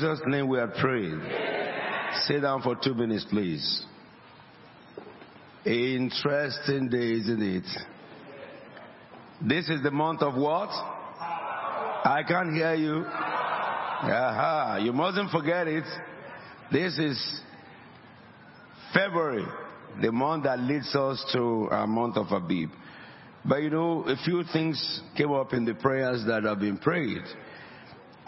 Jesus' name we are praying. Sit down for two minutes, please. Interesting day, isn't it? This is the month of what? I can't hear you. Aha, you mustn't forget it. This is February, the month that leads us to a month of Abib. But you know, a few things came up in the prayers that have been prayed.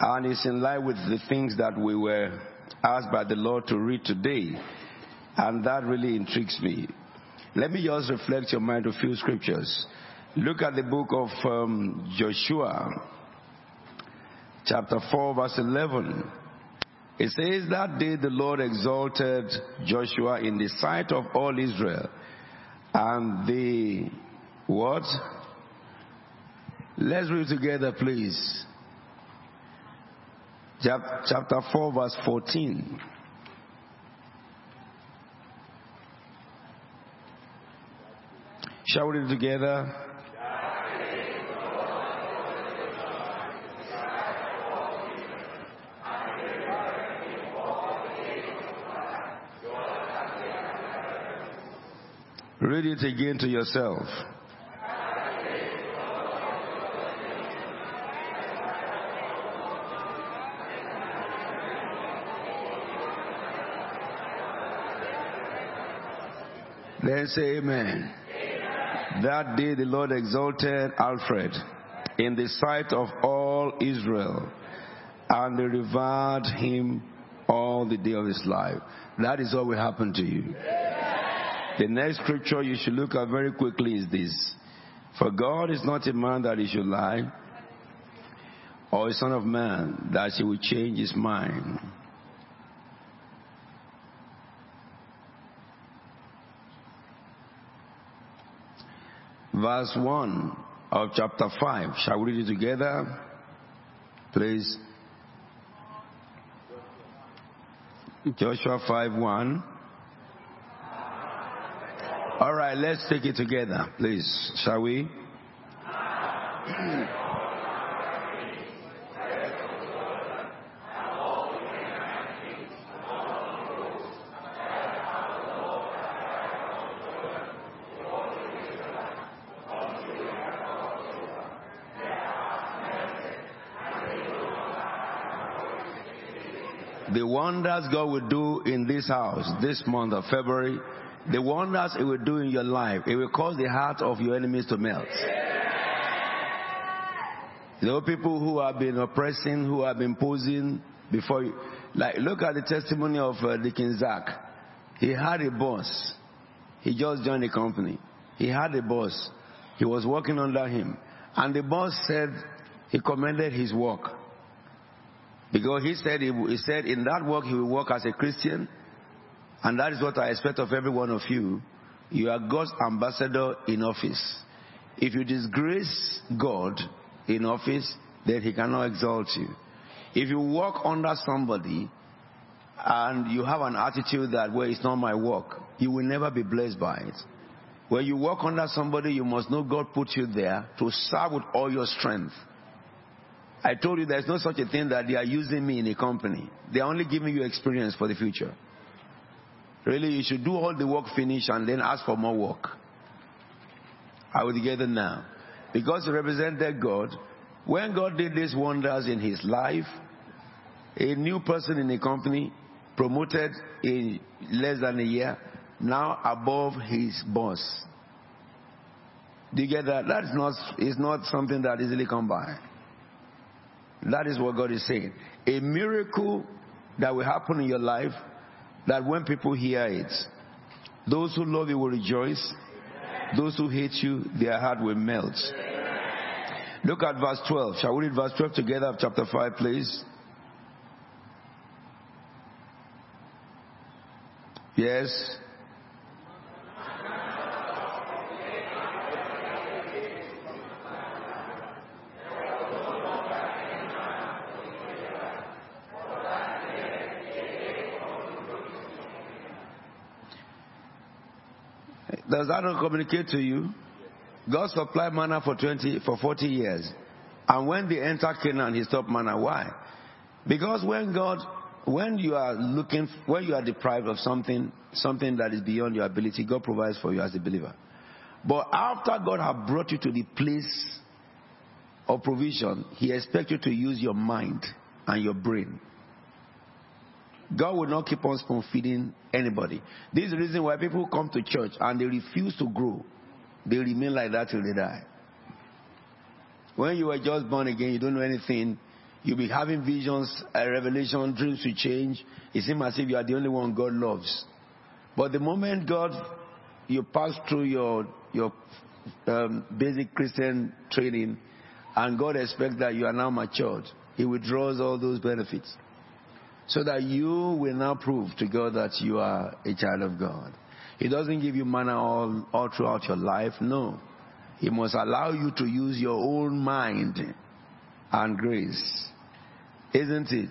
And it's in line with the things that we were asked by the Lord to read today. And that really intrigues me. Let me just reflect your mind a few scriptures. Look at the book of um, Joshua, chapter 4, verse 11. It says, That day the Lord exalted Joshua in the sight of all Israel. And the what? Let's read together, please. Chapter 4, verse 14. Shall we read it together? Read it again to yourself. Then say amen. amen. That day the Lord exalted Alfred in the sight of all Israel, and they revered him all the day of his life. That is what will happen to you. The next scripture you should look at very quickly is this. For God is not a man that he should lie, or a son of man that he will change his mind. Verse 1 of chapter 5. Shall we read it together? Please. Joshua 5 1. All right, let's take it together, please. Shall we? the wonders God will do in this house this month of February, the wonders it will do in your life, it will cause the heart of your enemies to melt. There are people who have been oppressing, who have been posing before you. Like, look at the testimony of uh, Deacon Zach. He had a boss. He just joined the company. He had a boss. He was working under him. And the boss said he commended his work. Because he said, he, he said in that work he will work as a Christian. And that is what I expect of every one of you. You are God's ambassador in office. If you disgrace God in office, then he cannot exalt you. If you work under somebody and you have an attitude that, well, it's not my work, you will never be blessed by it. When you work under somebody, you must know God put you there to serve with all your strength. I told you there's no such a thing that they are using me in a company. They are only giving you experience for the future. Really, you should do all the work finish and then ask for more work. Are we together now? Because he represented God. When God did these wonders in his life, a new person in the company promoted in less than a year, now above his boss. Do you get that? That is not, is not something that easily come by. That is what God is saying. A miracle that will happen in your life that when people hear it, those who love you will rejoice. Those who hate you, their heart will melt. Look at verse 12. Shall we read verse 12 together of chapter 5, please? Yes. Does that not communicate to you? God supplied manna for 20, for 40 years. And when they enter Canaan, he stopped manna. Why? Because when God when you are looking, when you are deprived of something, something that is beyond your ability, God provides for you as a believer. But after God has brought you to the place of provision, He expects you to use your mind and your brain. God will not keep on spoon feeding anybody. This is the reason why people come to church and they refuse to grow. They remain like that till they die. When you were just born again, you don't know anything. You'll be having visions, a revelation, dreams to change. It seems as if you are the only one God loves. But the moment God, you pass through your your um, basic Christian training, and God expects that you are now matured, He withdraws all those benefits, so that you will now prove to God that you are a child of God. He doesn't give you manna all, all throughout your life. No. He must allow you to use your own mind and grace. Isn't it?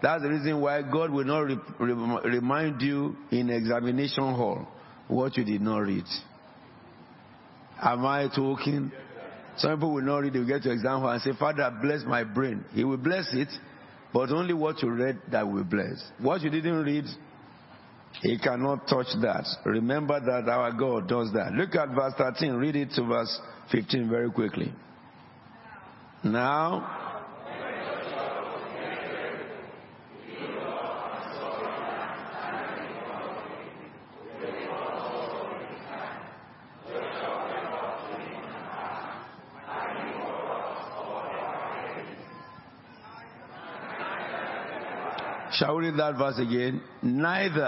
That's the reason why God will not re- re- remind you in examination hall what you did not read. Am I talking? Some people will not read, they will get to exam hall and say, Father, bless my brain. He will bless it, but only what you read that will bless. What you didn't read, he cannot touch that. Remember that our God does that. Look at verse 13. Read it to verse 15 very quickly. Now, Shall we read that verse again? Neither.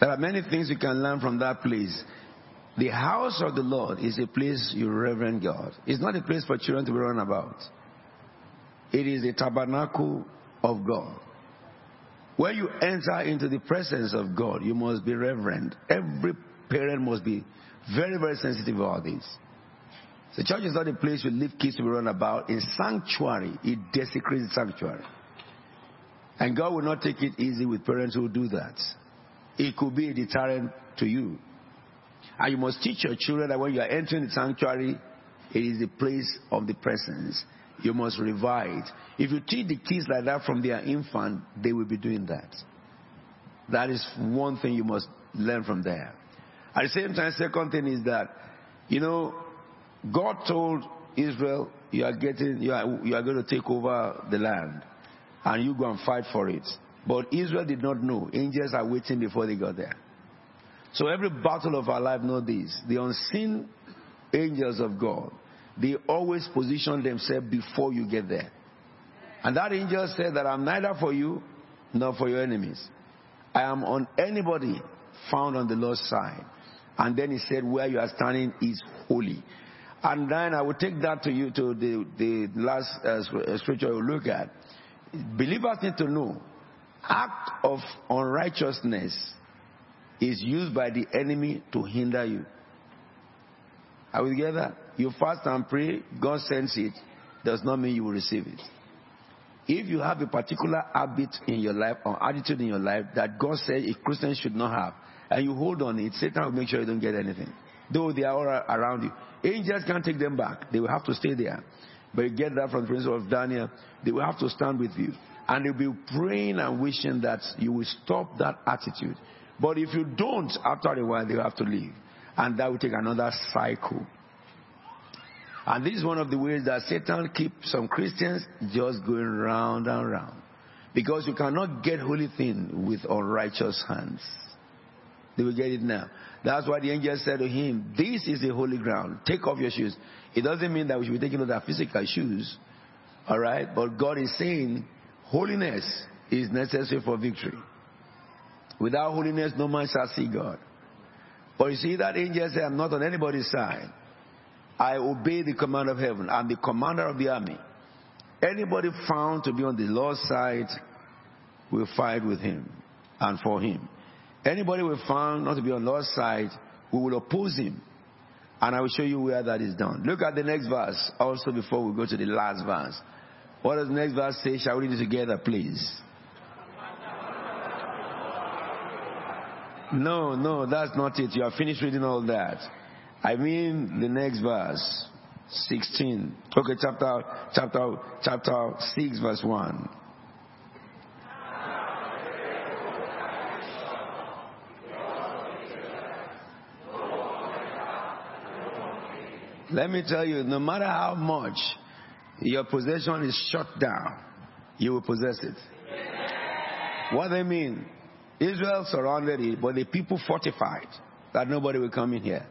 There are many things you can learn from that place. The house of the Lord is a place you reverend God. It's not a place for children to run about. It is the tabernacle of God. When you enter into the presence of God, you must be reverent. Every parent must be very, very sensitive about this. The church is not a place you leave kids to be run about. In sanctuary, it desecrates the sanctuary. And God will not take it easy with parents who do that. It could be a deterrent to you. And you must teach your children that when you are entering the sanctuary, it is the place of the presence. You must revive. If you teach the kids like that from their infant, they will be doing that. That is one thing you must learn from there. At the same time, second thing is that, you know, God told Israel, you are getting, you are, you are going to take over the land, and you go and fight for it. But Israel did not know. Angels are waiting before they got there. So every battle of our life know this. The unseen angels of God, they always position themselves before you get there. And that angel said that I'm neither for you nor for your enemies. I am on anybody found on the Lord's side. And then he said, where you are standing is holy. And then I will take that to you to the, the last uh, scripture we'll look at. Believers need to know act of unrighteousness is used by the enemy to hinder you. Are we together? You fast and pray, God sends it, does not mean you will receive it. If you have a particular habit in your life or attitude in your life that God said a Christian should not have, and you hold on it, Satan will make sure you don't get anything. Though they are all around you. Angels can't take them back. They will have to stay there. But you get that from the principle of Daniel. They will have to stand with you. And they'll be praying and wishing that you will stop that attitude. But if you don't, after a while, they'll have to leave. And that will take another cycle. And this is one of the ways that Satan keeps some Christians just going round and round. Because you cannot get holy thing with unrighteous hands. They will get it now. That's why the angel said to him, This is the holy ground. Take off your shoes. It doesn't mean that we should be taking off our physical shoes. Alright? But God is saying holiness is necessary for victory. Without holiness, no man shall see God. But you see, that angel said, I'm not on anybody's side. I obey the command of heaven. I'm the commander of the army. Anybody found to be on the Lord's side will fight with him and for him. Anybody we found not to be on Lord's side, we will oppose him. And I will show you where that is done. Look at the next verse also before we go to the last verse. What does the next verse say? Shall we read it together, please? No, no, that's not it. You have finished reading all that. I mean the next verse, 16. Okay, chapter, chapter, chapter 6, verse 1. Let me tell you, no matter how much your possession is shut down, you will possess it. What they mean? Israel surrounded it, but the people fortified that nobody will come in here.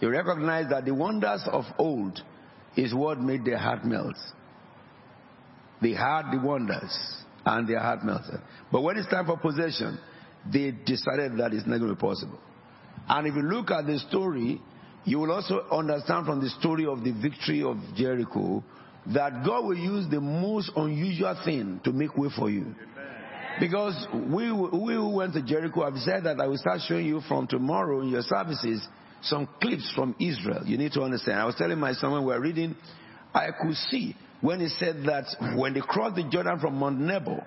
You recognize that the wonders of old is what made their heart melt. They had the wonders and their heart melted. But when it's time for possession, they decided that it's not going to be possible. And if you look at the story, you will also understand from the story of the victory of Jericho that God will use the most unusual thing to make way for you. Because we, we who went to Jericho have said that I will start showing you from tomorrow in your services some clips from Israel. You need to understand. I was telling my son when we were reading, I could see when he said that when they crossed the Jordan from Mount Nebo,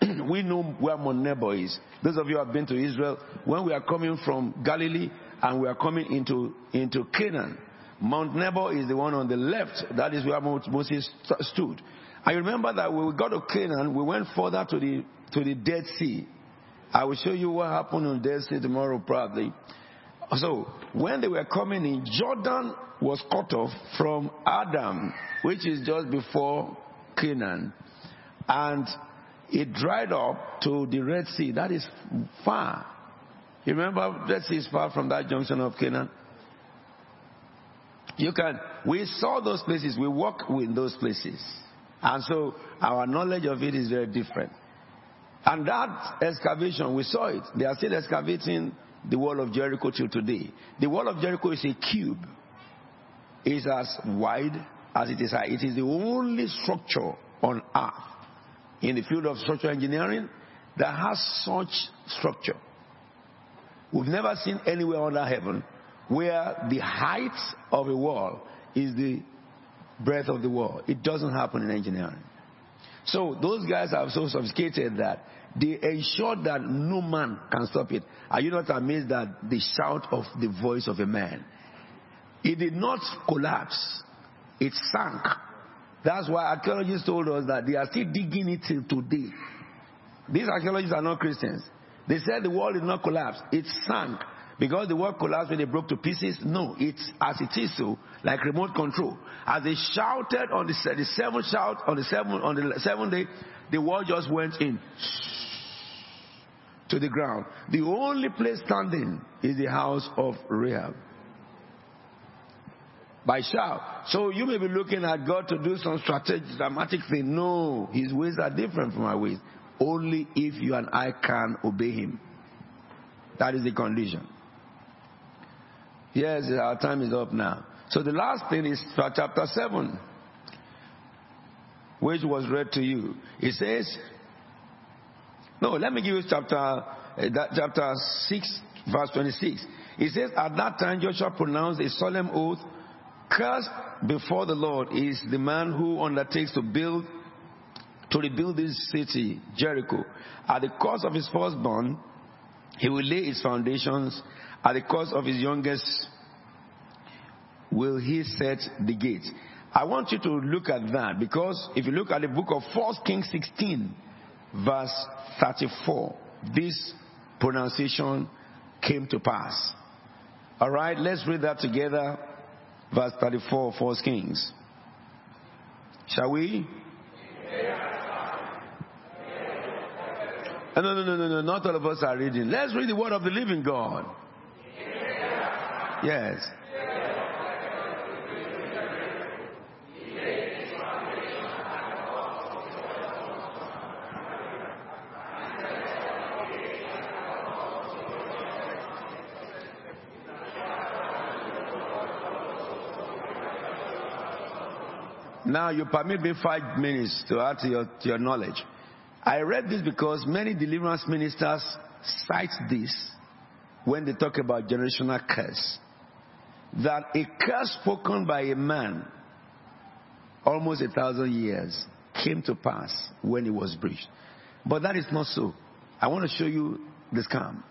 we know where Mount Nebo is. Those of you who have been to Israel, when we are coming from Galilee and we are coming into, into Canaan, Mount Nebo is the one on the left. That is where Moses stood. I remember that when we got to Canaan, we went further to the, to the Dead Sea. I will show you what happened on Dead Sea tomorrow, probably. So, when they were coming in, Jordan was cut off from Adam, which is just before Canaan. And it dried up to the Red Sea. That is far. You remember, Red Sea is far from that junction of Canaan. You can, we saw those places, we walk in those places. And so our knowledge of it is very different. And that excavation, we saw it. They are still excavating the wall of Jericho till today. The wall of Jericho is a cube. It's as wide as it is high. It is the only structure on earth in the field of structural engineering that has such structure. We've never seen anywhere under heaven where the height of a wall is the breadth of the wall. It doesn't happen in engineering. So those guys are so sophisticated that they ensure that no man can stop it. Are you not amazed that the shout of the voice of a man? It did not collapse. It sank that's why archaeologists told us that they are still digging it till today. These archaeologists are not Christians. They said the wall did not collapse, it sank. Because the wall collapsed when they broke to pieces? No, it's as it is so, like remote control. As they shouted on the, the seventh shout, on the seventh, on the seventh day, the wall just went in to the ground. The only place standing is the house of Rahab by shout. So you may be looking at God to do some strategic, dramatic thing. No, His ways are different from our ways. Only if you and I can obey Him. That is the condition. Yes, our time is up now. So the last thing is chapter 7, which was read to you. It says, no, let me give you chapter, uh, chapter 6, verse 26. It says, At that time Joshua pronounced a solemn oath Cursed before the Lord is the man who undertakes to build, to rebuild this city, Jericho. At the cost of his firstborn, he will lay its foundations. At the cost of his youngest, will he set the gates. I want you to look at that because if you look at the book of 1 Kings 16, verse 34, this pronunciation came to pass. All right, let's read that together verse 34 1 Kings. Shall we? No, no, no, no, no, not all of us are reading. Let's read the word of the living God. Yes. Now you permit me five minutes to add to your, to your knowledge. I read this because many deliverance ministers cite this when they talk about generational curse. That a curse spoken by a man almost a thousand years came to pass when it was breached. But that is not so. I want to show you the scam.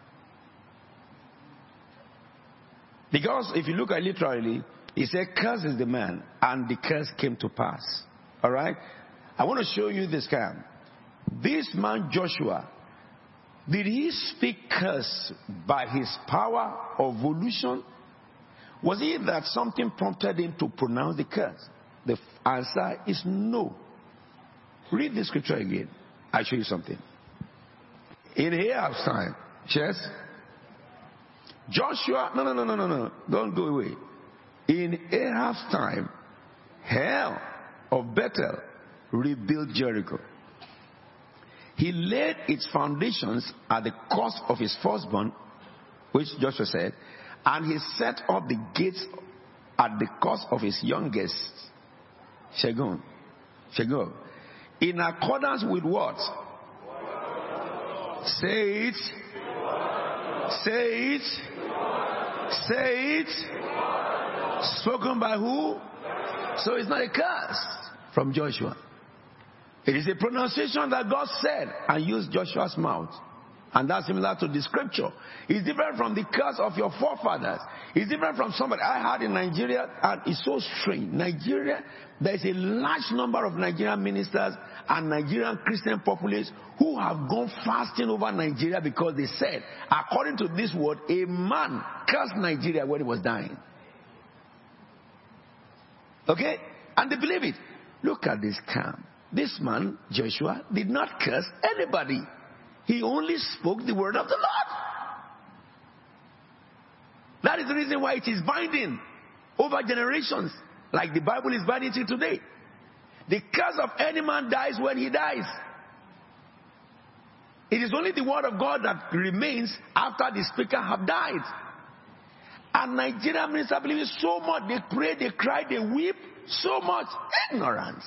Because if you look at literally, he said, Curse is the man, and the curse came to pass. All right? I want to show you this scam. This man, Joshua, did he speak curse by his power or volition? Was it that something prompted him to pronounce the curse? The answer is no. Read the scripture again. I'll show you something. In Ahab's time, yes? Joshua, no, no, no, no, no, no, don't go away. In Ahab's time, Hiel of Bethel rebuilt Jericho. He laid its foundations at the cost of his firstborn, which Joshua said, and he set up the gates at the cost of his youngest, Shagun. Shagun. In accordance with what? Say it. Say it. Say it. Spoken by who? So it's not a curse from Joshua. It is a pronunciation that God said and used Joshua's mouth. And that's similar to the scripture. It's different from the curse of your forefathers. It's different from somebody I had in Nigeria, and it's so strange. Nigeria, there's a large number of Nigerian ministers and Nigerian Christian populace who have gone fasting over Nigeria because they said, according to this word, a man cursed Nigeria when he was dying. Okay? And they believe it. Look at this camp. This man, Joshua, did not curse anybody. He only spoke the word of the Lord. That is the reason why it is binding over generations, like the Bible is binding to today. The curse of any man dies when he dies. It is only the word of God that remains after the speaker have died. And Nigerian ministers believe so much. They pray, they cry, they weep so much. Ignorance.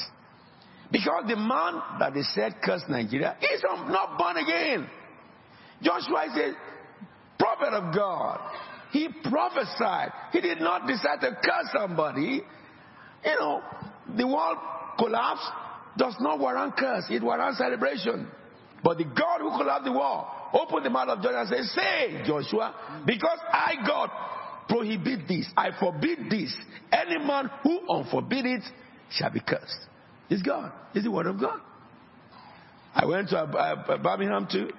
Because the man that they said cursed Nigeria is not born again. Joshua is a prophet of God. He prophesied. He did not decide to curse somebody. You know, the world collapse does not warrant curse. It warrants celebration. But the God who collapsed the wall opened the mouth of Joshua and said, Say, Joshua, because I, God, prohibit this, I forbid this. Any man who unforbid it shall be cursed. It's God. It's the word of God. I went to Birmingham too.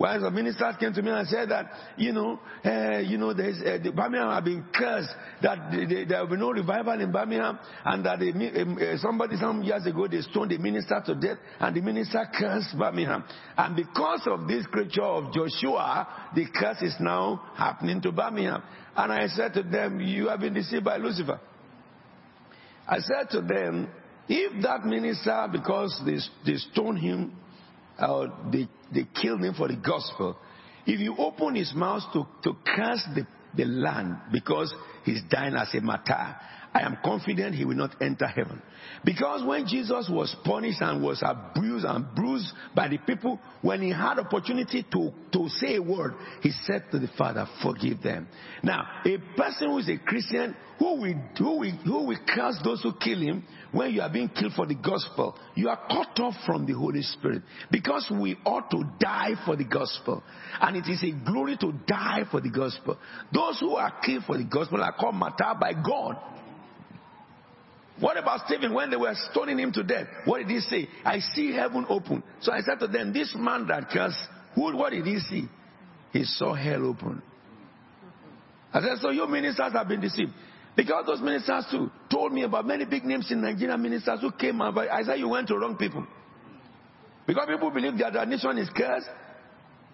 Where the ministers came to me and said that, you know, uh, you know, uh, the Birmingham have been cursed, that the, the, there will be no revival in Birmingham, and that uh, somebody some years ago they stoned the minister to death, and the minister cursed Birmingham. And because of this scripture of Joshua, the curse is now happening to Birmingham. And I said to them, you have been deceived by Lucifer. I said to them, if that minister, because they, they stoned him, they, they killed him for the gospel, if you open his mouth to, to curse the, the land because he's dying as a martyr, I am confident he will not enter heaven. Because when Jesus was punished and was abused and bruised by the people, when he had opportunity to, to say a word, he said to the Father, forgive them. Now, a person who is a Christian, who will, who will, who will curse those who kill him, when you are being killed for the gospel, you are cut off from the Holy Spirit. Because we ought to die for the gospel. And it is a glory to die for the gospel. Those who are killed for the gospel are called martyr by God. What about Stephen when they were stoning him to death? What did he say? I see heaven open. So I said to them, this man that cursed, who, what did he see? He saw hell open. I said, so your ministers have been deceived. Because those ministers too told me about many big names in Nigeria ministers who came out. I said, you went to wrong people. Because people believe that their nation is cursed.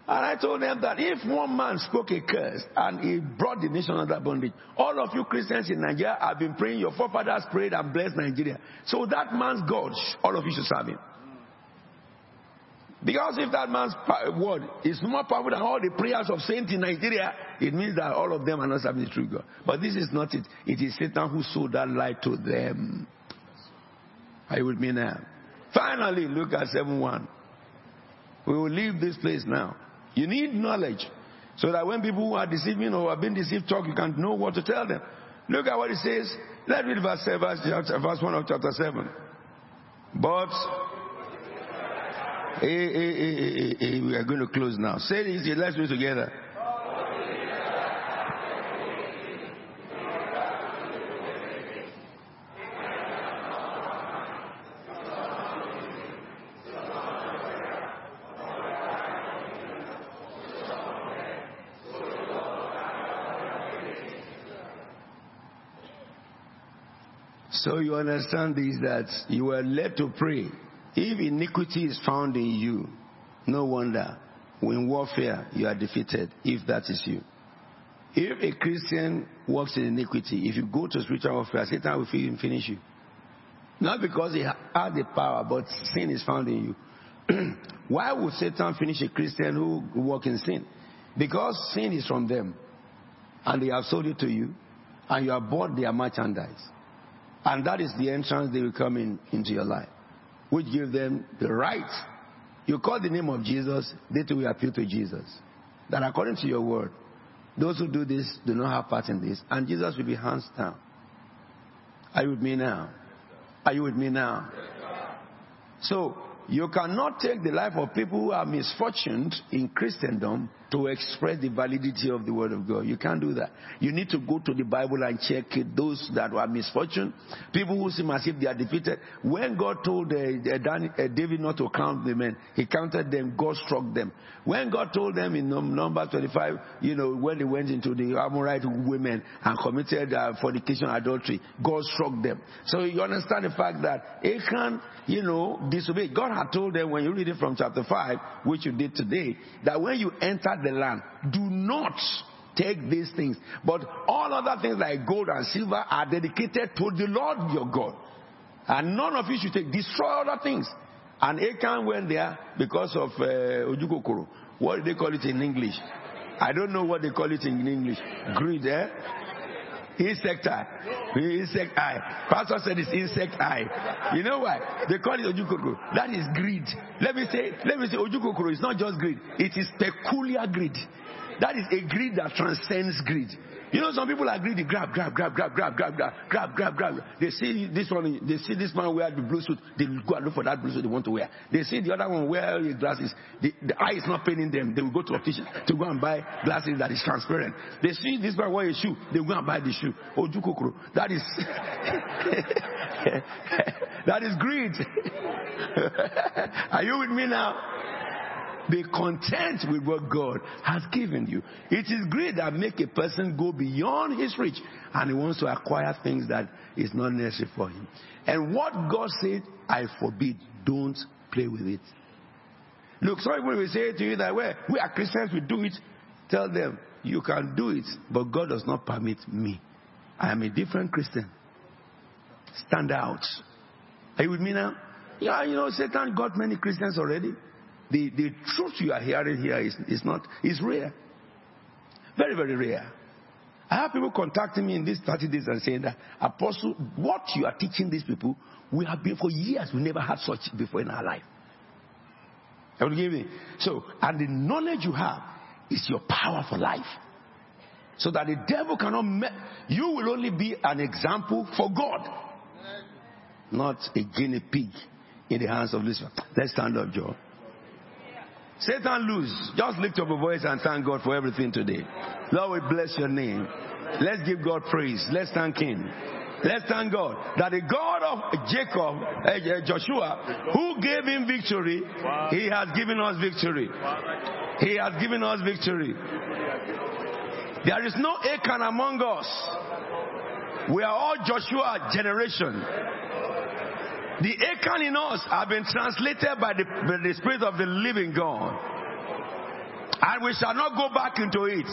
And I told them that if one man spoke a curse and he brought the nation under bondage, all of you Christians in Nigeria have been praying, your forefathers prayed and blessed Nigeria. So that man's God, all of you should serve him. Because if that man's word is more powerful than all the prayers of saints in Nigeria, it means that all of them are not serving the true God. But this is not it. It is Satan who sold that lie to them. Are you with me now? Finally, look at 7 1. We will leave this place now. You need knowledge so that when people who are deceiving or have been deceived talk, you can know what to tell them. Look at what it says. Let's read verse, verse, verse 1 of chapter 7. But Hey, hey, hey, hey, we are going to close now. Say this, let's do it together. So you understand this that you were led to pray. If iniquity is found in you, no wonder when warfare you are defeated, if that is you. If a Christian walks in iniquity, if you go to spiritual warfare, Satan will finish you. Not because he had the power, but sin is found in you. Why would Satan finish a Christian who walks in sin? Because sin is from them. And they have sold it to you. And you have bought their merchandise. And that is the entrance they will come in into your life, which gives them the right. You call the name of Jesus, they too will appeal to Jesus. That according to your word, those who do this do not have part in this, and Jesus will be hands down. Are you with me now? Are you with me now? So, you cannot take the life of people who are misfortuned in Christendom to express the validity of the Word of God. You can't do that. You need to go to the Bible and check. Those that were misfortune, people who seem as if they are defeated. When God told uh, uh, David not to count the men, he counted them, God struck them. When God told them in number 25, you know, when they went into the Amorite women and committed uh, fornication, adultery, God struck them. So you understand the fact that Achan, you know, disobeyed. God had told them when you read it from chapter 5, which you did today, that when you enter the land. Do not take these things. But all other things like gold and silver are dedicated to the Lord your God. And none of you should take, destroy other things. And Achan went there because of uh. What do they call it in English? I don't know what they call it in English. Greed, eh? Insect eye. Insect eye. Pastor said it's insect eye. You know why? They call it ojukokoro. That is greed. Let me say, let me say ojukokoro is not just greed. It is peculiar greed. That is a greed that transcends greed. You know, some people are greedy. Grab, grab, grab, grab, grab, grab, grab, grab, grab, grab. They see this one. They see this man wear the blue suit. They go and look for that blue suit they want to wear. They see the other one wear glasses. The, the eye is not paining them. They will go to optician to go and buy glasses that is transparent. They see this man wear a shoe. They go and buy the shoe. Ojukokoro. That is that is greed. are you with me now? Be content with what God has given you. It is great that make a person go beyond his reach and he wants to acquire things that is not necessary for him. And what God said, I forbid. Don't play with it. Look, some people will say to you that well, we are Christians, we do it. Tell them, you can do it, but God does not permit me. I am a different Christian. Stand out. Are you with me now? Yeah, you know, Satan got many Christians already. The, the truth you are hearing here is, is not, is rare. Very, very rare. I have people contacting me in these 30 days and saying that, Apostle, what you are teaching these people, we have been for years, we never had such before in our life. I Are you me? So, and the knowledge you have is your power for life. So that the devil cannot, me- you will only be an example for God, not a guinea pig in the hands of Lucifer. Let's stand up, Joe. Satan lose. Just lift up a voice and thank God for everything today. Lord, we bless your name. Let's give God praise. Let's thank Him. Let's thank God that the God of Jacob, uh, Joshua, who gave him victory, he has given us victory. He has given us victory. There is no Achan among us. We are all Joshua generation. The Achan in us have been translated by the, by the Spirit of the living God. And we shall not go back into it.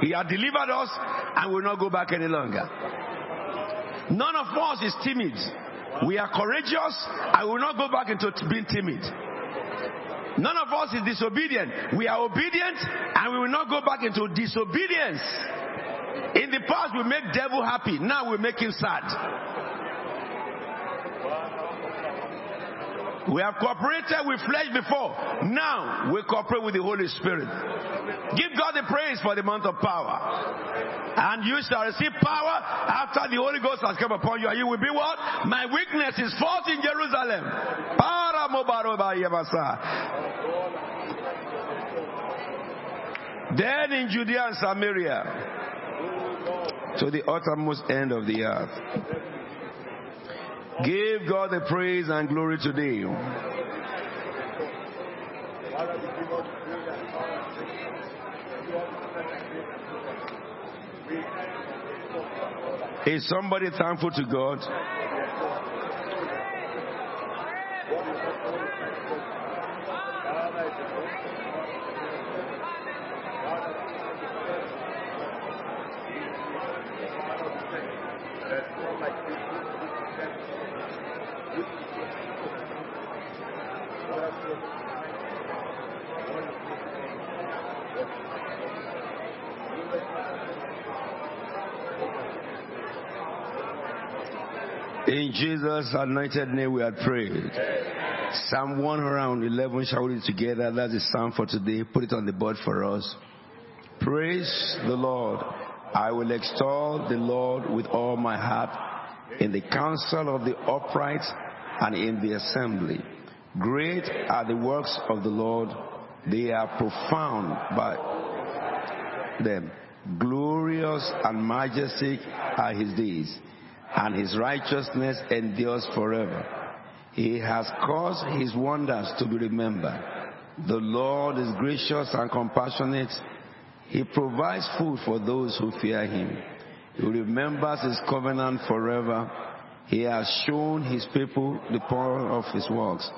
He has delivered us and will not go back any longer. None of us is timid. We are courageous and will not go back into being timid. None of us is disobedient. We are obedient and we will not go back into disobedience. In the past we make devil happy. Now we make him sad. We have cooperated with flesh before. Now we cooperate with the Holy Spirit. Give God the praise for the month of power. And you shall receive power after the Holy Ghost has come upon you. And you will be what? My weakness is fought in Jerusalem. Then in Judea and Samaria, to the uttermost end of the earth. Give God the praise and glory today. Is somebody thankful to God? In Jesus' anointed name we have prayed. Psalm 111, shall we read together? That's the psalm for today. Put it on the board for us. Praise the Lord. I will extol the Lord with all my heart in the council of the upright and in the assembly. Great are the works of the Lord. They are profound by them. Glorious and majestic are his days and his righteousness endures forever. He has caused his wonders to be remembered. The Lord is gracious and compassionate. He provides food for those who fear him. He remembers his covenant forever. He has shown his people the power of his works,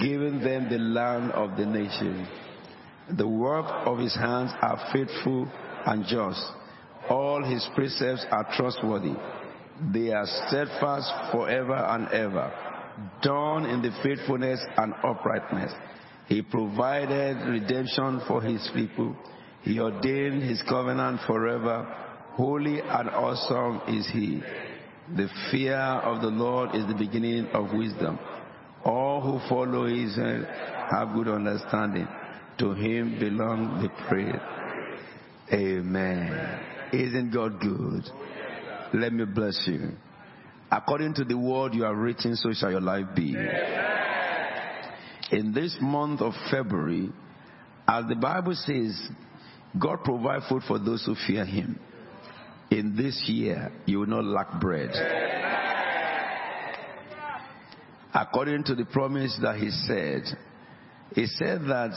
giving them the land of the nation. The work of his hands are faithful and just. All his precepts are trustworthy. They are steadfast forever and ever, done in the faithfulness and uprightness. He provided redemption for his people. He ordained his covenant forever. Holy and awesome is he. The fear of the Lord is the beginning of wisdom. All who follow his have good understanding. To him belong the praise. Amen. Isn't God good? Let me bless you. According to the word you have written, so shall your life be. In this month of February, as the Bible says, God provide food for those who fear him. In this year, you will not lack bread. According to the promise that he said, he said that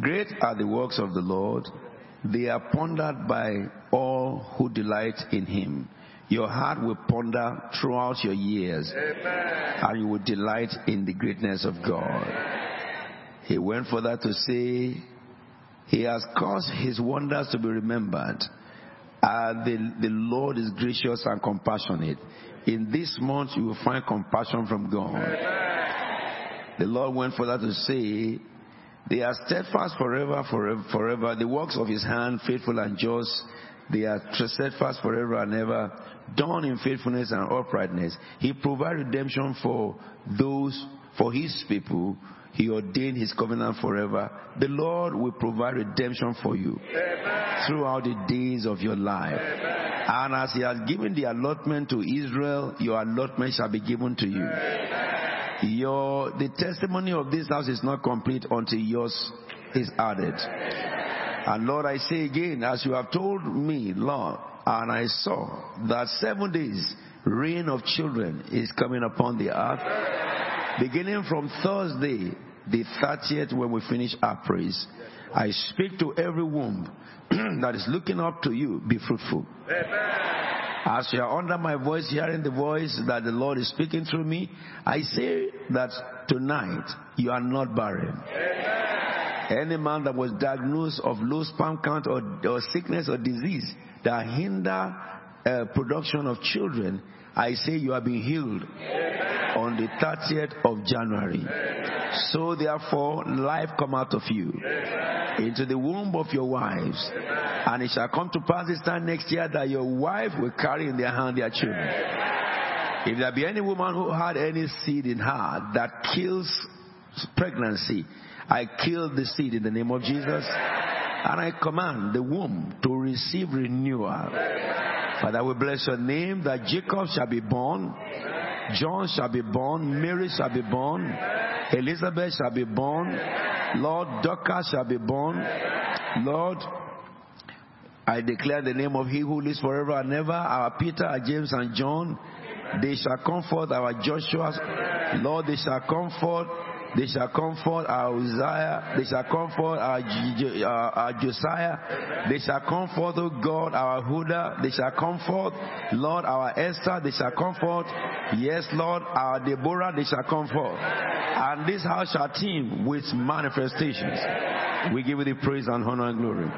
great are the works of the Lord they are pondered by all who delight in him. Your heart will ponder throughout your years, Amen. and you will delight in the greatness of God. He went further to say, He has caused His wonders to be remembered. Uh, the, the Lord is gracious and compassionate. In this month, you will find compassion from God. Amen. The Lord went further to say, they are steadfast forever, forever, forever. The works of his hand, faithful and just. They are steadfast forever and ever, done in faithfulness and uprightness. He provided redemption for those, for his people. He ordained his covenant forever. The Lord will provide redemption for you Amen. throughout the days of your life. Amen. And as he has given the allotment to Israel, your allotment shall be given to you. Amen. Your the testimony of this house is not complete until yours is added. And Lord, I say again, as you have told me, Lord, and I saw that seven days rain of children is coming upon the earth, beginning from Thursday, the 30th, when we finish our praise. I speak to every womb that is looking up to you, be fruitful. Amen. As you are under my voice, hearing the voice that the Lord is speaking through me, I say that tonight you are not barren. Amen. Any man that was diagnosed of low sperm count or, or sickness or disease that hinder uh, production of children, I say you are being healed Amen. on the 30th of January. Amen. So therefore, life come out of you into the womb of your wives. And it shall come to pass this time next year that your wife will carry in their hand their children. If there be any woman who had any seed in her that kills pregnancy, I kill the seed in the name of Jesus. And I command the womb to receive renewal. Father, we bless your name that Jacob shall be born, John shall be born, Mary shall be born, Elizabeth shall be born, Lord Dorcas shall be born. Lord, I declare the name of He who lives forever and ever, our Peter, our James, and John. They shall comfort our Joshua. Lord, they shall comfort they shall comfort our Uzziah. They shall comfort our, uh, our Josiah. They shall comfort, oh God, our Huda. They shall comfort, Lord, our Esther. They shall comfort, yes, Lord, our Deborah. They shall comfort. And this house shall teem with manifestations. We give you the praise and honor and glory.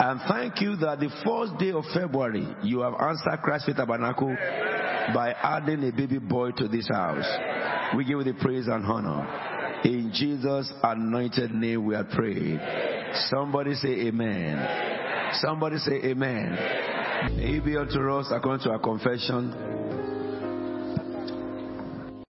And thank you that the first day of February, you have answered Christ Faith Tabernacle by adding a baby boy to this house. We give you the praise and honor. In Jesus' anointed name we are prayed. Somebody say amen. Somebody say amen. It be unto us according to our confession